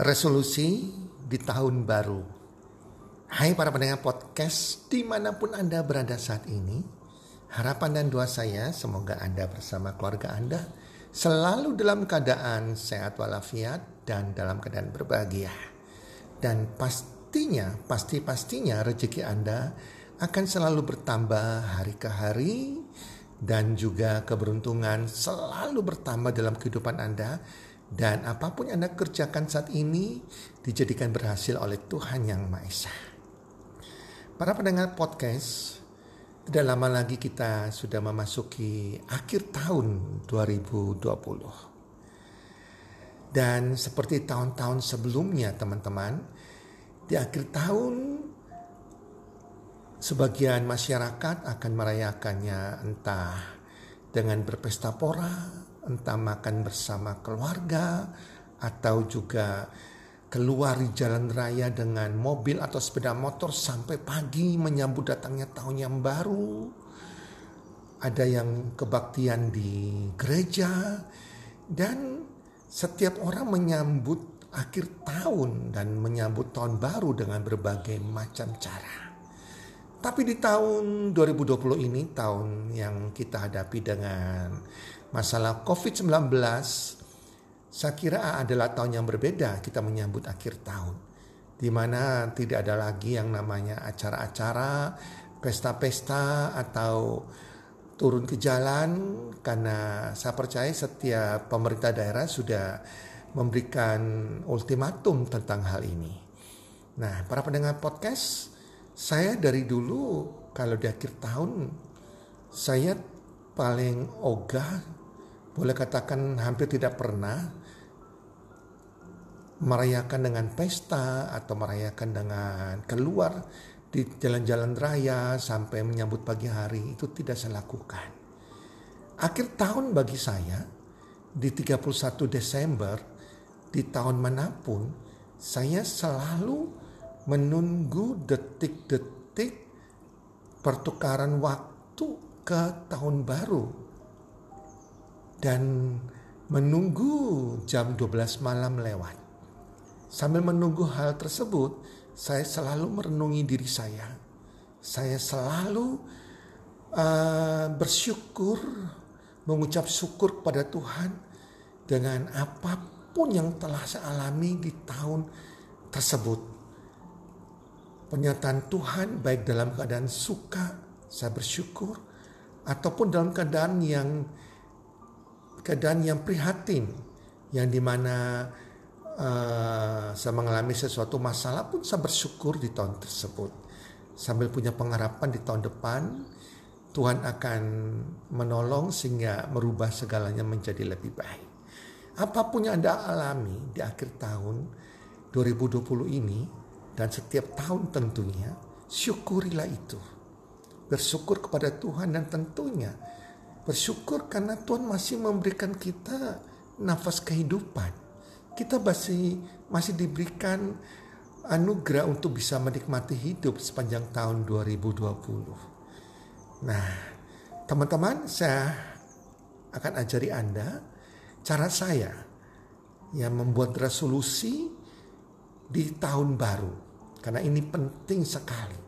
resolusi di tahun baru. Hai para pendengar podcast di mana pun Anda berada saat ini. Harapan dan doa saya semoga Anda bersama keluarga Anda selalu dalam keadaan sehat walafiat dan dalam keadaan berbahagia. Dan pastinya, pasti-pastinya rezeki Anda akan selalu bertambah hari ke hari dan juga keberuntungan selalu bertambah dalam kehidupan Anda dan apa pun yang Anda kerjakan saat ini dijadikan berhasil oleh Tuhan Yang Maha Esa. Para pendengar podcast, tidak lama lagi kita sudah memasuki akhir tahun 2020. Dan seperti tahun-tahun sebelumnya teman-teman, di akhir tahun sebagian masyarakat akan merayakannya entah dengan berpesta pora entah makan bersama keluarga atau juga keluar di jalan raya dengan mobil atau sepeda motor sampai pagi menyambut datangnya tahun yang baru. Ada yang kebaktian di gereja dan setiap orang menyambut akhir tahun dan menyambut tahun baru dengan berbagai macam cara. Tapi di tahun 2020 ini tahun yang kita hadapi dengan masalah COVID-19, saya kira adalah tahun yang berbeda kita menyambut akhir tahun. Di mana tidak ada lagi yang namanya acara-acara, pesta-pesta atau turun ke jalan karena saya percaya setiap pemerintah daerah sudah memberikan ultimatum tentang hal ini. Nah, para pendengar podcast, saya dari dulu kalau di akhir tahun saya paling ogah boleh katakan hampir tidak pernah merayakan dengan pesta atau merayakan dengan keluar di jalan-jalan raya sampai menyambut pagi hari itu tidak saya lakukan. Akhir tahun bagi saya di 31 Desember di tahun mana pun saya selalu menunggu detik-detik pertukaran waktu ke tahun baru dan menunggu jam 12 malam lewat. Sambil menunggu hal tersebut, saya selalu merenungi diri saya. Saya selalu uh, bersyukur, mengucap syukur kepada Tuhan dengan apa pun yang telah saya alami di tahun tersebut. Pernyataan Tuhan baik dalam keadaan suka, saya bersyukur, ataupun dalam keadaan yang keadaan yang prihatin yang di mana uh, saya mengalami sesuatu masalah pun saya bersyukur di tahun tersebut sambil punya pengharapan di tahun depan Tuhan akan menolong sehingga merubah segalanya menjadi lebih baik. Apa pun yang Anda alami di akhir tahun 2020 ini dan setiap tahun tentunya, syukurilah itu. Bersyukur kepada Tuhan dan tentunya Bersyukur karena Tuhan masih memberikan kita nafas kehidupan. Kita masih masih diberikan anugerah untuk bisa menikmati hidup sepanjang tahun 2020. Nah, teman-teman, saya akan ajari Anda cara saya yang membuat resolusi di tahun baru. Karena ini penting sekali.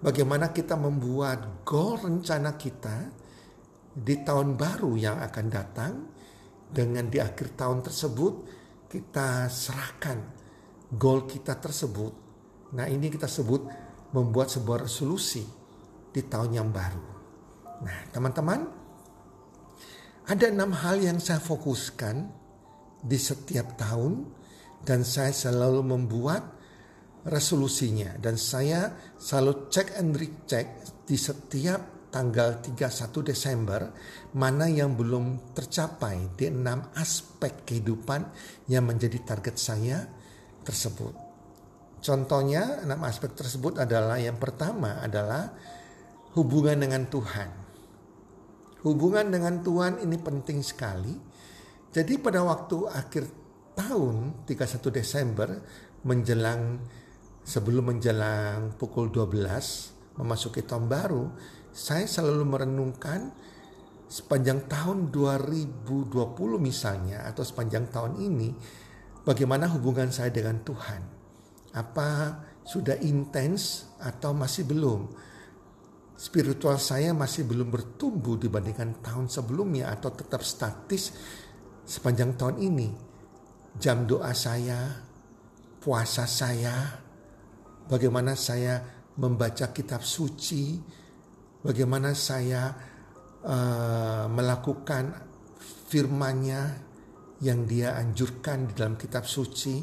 Bagaimana kita membuat goal rencana kita di tahun baru yang akan datang dengan di akhir tahun tersebut kita serahkan goal kita tersebut. Nah ini kita sebut membuat sebuah resolusi di tahun yang baru. Nah teman-teman ada enam hal yang saya fokuskan di setiap tahun dan saya selalu membuat resolusinya dan saya selalu cek and recheck di setiap tanggal 31 Desember mana yang belum tercapai di enam aspek kehidupan yang menjadi target saya tersebut. Contohnya enam aspek tersebut adalah yang pertama adalah hubungan dengan Tuhan. Hubungan dengan Tuhan ini penting sekali. Jadi pada waktu akhir tahun 31 Desember menjelang sebelum menjelang pukul 12 memasuki tahun baru saya selalu merenungkan sepanjang tahun 2020 misalnya atau sepanjang tahun ini bagaimana hubungan saya dengan Tuhan? Apa sudah intens atau masih belum? Spiritual saya masih belum bertumbuh dibandingkan tahun sebelumnya atau tetap statis sepanjang tahun ini. Jam doa saya, puasa saya, bagaimana saya membaca kitab suci, bagaimana saya uh, melakukan firman-Nya yang dia anjurkan di dalam kitab suci.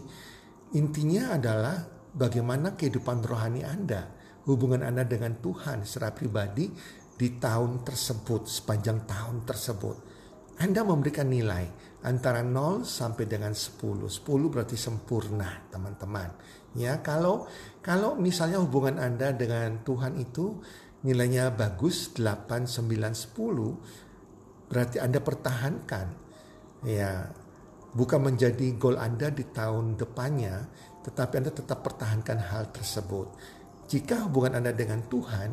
Intinya adalah bagaimana kehidupan rohani Anda, hubungan Anda dengan Tuhan secara pribadi di tahun tersebut, sepanjang tahun tersebut. Anda memberikan nilai antara 0 sampai dengan 10. 10 berarti sempurna, teman-teman. Ya, kalau kalau misalnya hubungan Anda dengan Tuhan itu nilainya bagus 8, 9, 10, berarti Anda pertahankan ya bukan menjadi gol Anda di tahun depannya, tetapi Anda tetap pertahankan hal tersebut. Jika hubungan Anda dengan Tuhan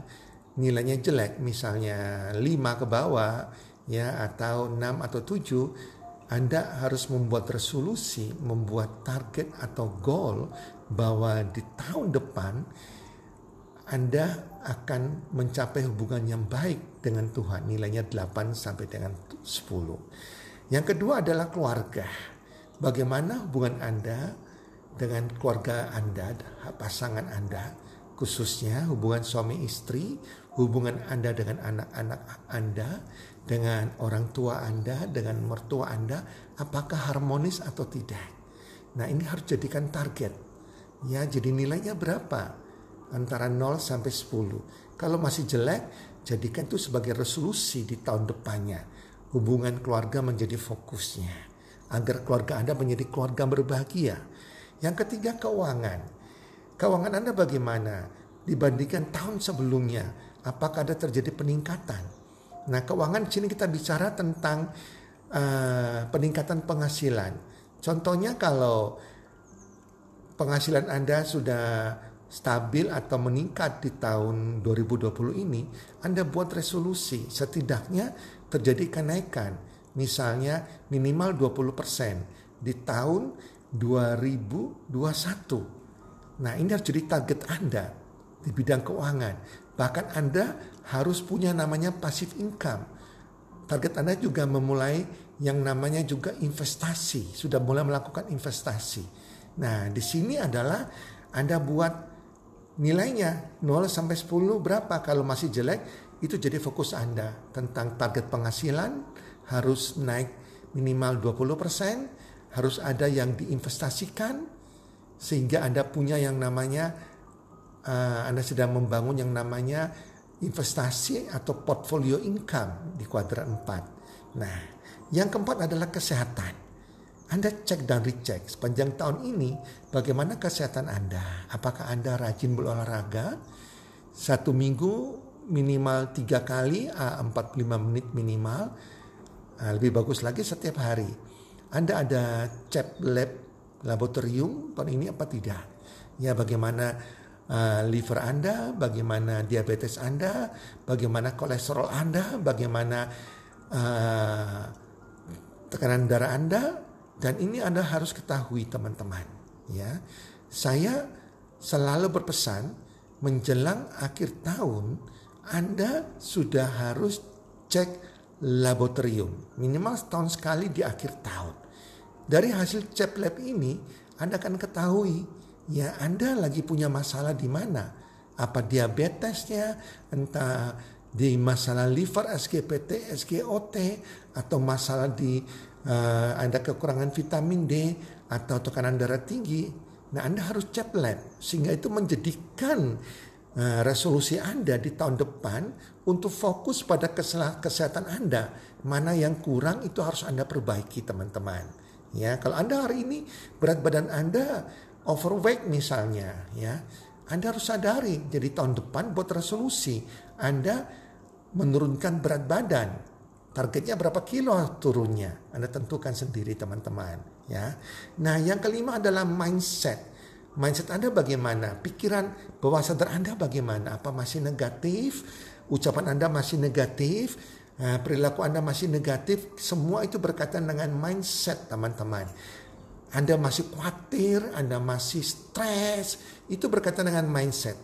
nilainya jelek, misalnya 5 ke bawah, ya atau 6 atau 7, Anda harus membuat resolusi, membuat target atau goal bahwa di tahun depan anda akan mencapai hubungan yang baik dengan Tuhan. Nilainya 8 sampai dengan 10. Yang kedua adalah keluarga. Bagaimana hubungan Anda dengan keluarga Anda, pasangan Anda, khususnya hubungan suami istri, hubungan Anda dengan anak-anak Anda, dengan orang tua Anda, dengan mertua Anda, apakah harmonis atau tidak? Nah, ini harus jadikan target. Ya, jadi nilainya berapa? Antara 0 sampai 10. Kalau masih jelek, jadikan itu sebagai resolusi di tahun depannya hubungan keluarga menjadi fokusnya agar keluarga Anda menjadi keluarga berbahagia. Yang ketiga keuangan. Keuangan Anda bagaimana dibandingkan tahun sebelumnya? Apakah ada terjadi peningkatan? Nah, keuangan di sini kita bicara tentang uh, peningkatan penghasilan. Contohnya kalau penghasilan Anda sudah stabil atau meningkat di tahun 2020 ini, Anda buat resolusi setidaknya terjadi kenaikan. Misalnya minimal 20% di tahun 2021. Nah ini harus jadi target Anda di bidang keuangan. Bahkan Anda harus punya namanya passive income. Target Anda juga memulai yang namanya juga investasi. Sudah mulai melakukan investasi. Nah di sini adalah Anda buat nilainya 0 sampai 10 berapa kalau masih jelek itu jadi fokus Anda tentang target penghasilan harus naik minimal 20%, harus ada yang diinvestasikan sehingga Anda punya yang namanya uh, Anda sedang membangun yang namanya investasi atau portfolio income di kuadran 4. Nah, yang keempat adalah kesehatan. Anda cek dan recheck sepanjang tahun ini bagaimana kesehatan Anda. Apakah Anda rajin berolahraga? Satu minggu minimal tiga kali, 45 menit minimal. Lebih bagus lagi setiap hari. Anda ada cek lab laboratorium tahun ini apa tidak? Ya bagaimana uh, liver Anda, bagaimana diabetes Anda, bagaimana kolesterol Anda, bagaimana uh, tekanan darah Anda, dan ini Anda harus ketahui teman-teman, ya. Saya selalu berpesan menjelang akhir tahun Anda sudah harus cek laboratorium minimal setahun sekali di akhir tahun. Dari hasil cek lab ini Anda akan ketahui ya Anda lagi punya masalah di mana. Apa diabetesnya, entah di masalah liver, SGPT, SGOT, atau masalah di uh, Anda kekurangan vitamin D atau tekanan darah tinggi, nah Anda harus cek lab sehingga itu menjadikan uh, resolusi Anda di tahun depan untuk fokus pada kesehatan Anda. Mana yang kurang itu harus Anda perbaiki teman-teman. Ya, kalau Anda hari ini berat badan Anda overweight misalnya, ya, Anda harus sadari. Jadi tahun depan buat resolusi Anda menurunkan berat badan Targetnya berapa kilo turunnya? Anda tentukan sendiri teman-teman. Ya. Nah yang kelima adalah mindset. Mindset Anda bagaimana? Pikiran bawah sadar Anda bagaimana? Apa masih negatif? Ucapan Anda masih negatif? Nah, perilaku Anda masih negatif? Semua itu berkaitan dengan mindset teman-teman. Anda masih khawatir, Anda masih stres, itu berkaitan dengan mindset.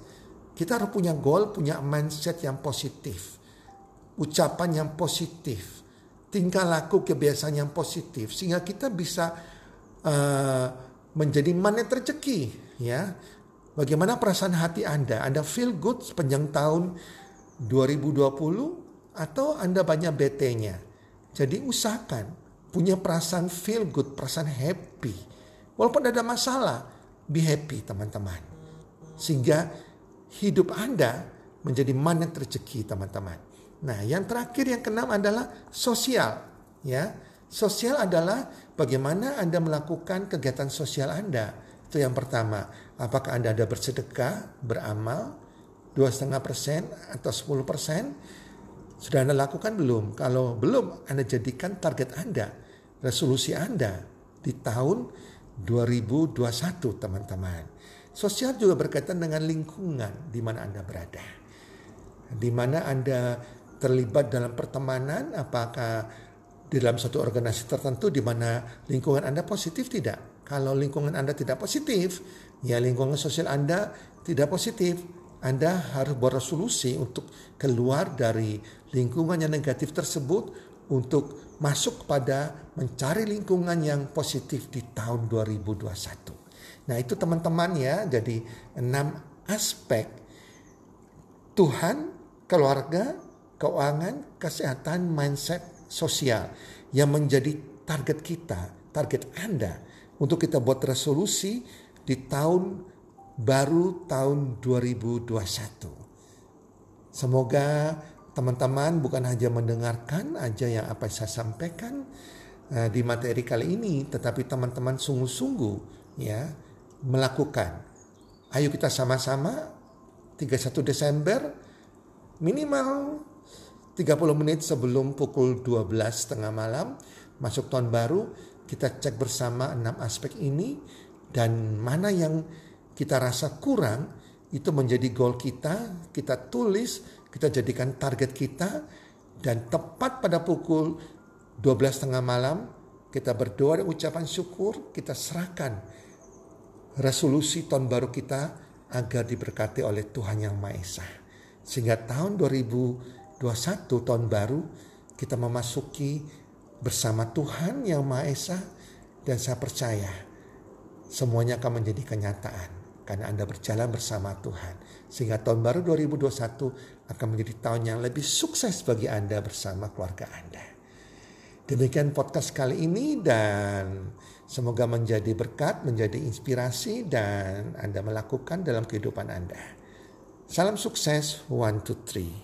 Kita harus punya goal, punya mindset yang positif. Ucapan yang positif. Tingkah laku kebiasaan yang positif. Sehingga kita bisa uh, menjadi magnet rezeki. Ya. Bagaimana perasaan hati Anda? Anda feel good sepanjang tahun 2020 atau Anda banyak BT-nya? Jadi usahakan punya perasaan feel good, perasaan happy. Walaupun ada masalah, be happy teman-teman. Sehingga hidup Anda menjadi mana rezeki teman-teman. Nah yang terakhir yang keenam adalah sosial. ya Sosial adalah bagaimana Anda melakukan kegiatan sosial Anda. Itu yang pertama. Apakah Anda ada bersedekah, beramal, 2,5 persen atau 10 persen? Sudah Anda lakukan belum? Kalau belum, Anda jadikan target Anda resolusi Anda di tahun 2021 teman-teman. Sosial juga berkaitan dengan lingkungan di mana Anda berada. Di mana Anda terlibat dalam pertemanan, apakah di dalam satu organisasi tertentu di mana lingkungan Anda positif tidak? Kalau lingkungan Anda tidak positif, ya lingkungan sosial Anda tidak positif, Anda harus beresolusi untuk keluar dari lingkungan yang negatif tersebut untuk masuk pada mencari lingkungan yang positif di tahun 2021. Nah itu teman-teman ya, jadi enam aspek Tuhan, keluarga, keuangan, kesehatan, mindset, sosial yang menjadi target kita, target Anda untuk kita buat resolusi di tahun baru tahun 2021. Semoga teman-teman bukan hanya mendengarkan aja yang apa saya sampaikan uh, di materi kali ini, tetapi teman-teman sungguh-sungguh ya melakukan. Ayo kita sama-sama 31 Desember minimal 30 menit sebelum pukul 12 tengah malam masuk tahun baru kita cek bersama enam aspek ini dan mana yang kita rasa kurang itu menjadi goal kita, kita tulis kita jadikan target kita dan tepat pada pukul 12 tengah malam kita berdoa dan ucapan syukur kita serahkan resolusi tahun baru kita agar diberkati oleh Tuhan Yang Maha Esa. Sehingga tahun 2021 tahun baru kita memasuki bersama Tuhan Yang Maha Esa dan saya percaya semuanya akan menjadi kenyataan karena Anda berjalan bersama Tuhan. Sehingga tahun baru 2021 akan menjadi tahun yang lebih sukses bagi Anda bersama keluarga Anda. Demikian podcast kali ini dan semoga menjadi berkat, menjadi inspirasi dan Anda melakukan dalam kehidupan Anda. Salam sukses, one, two, three.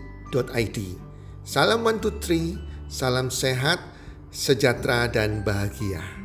healthcommunity.id. Salam one two three. Salam sehat, sejahtera, dan bahagia.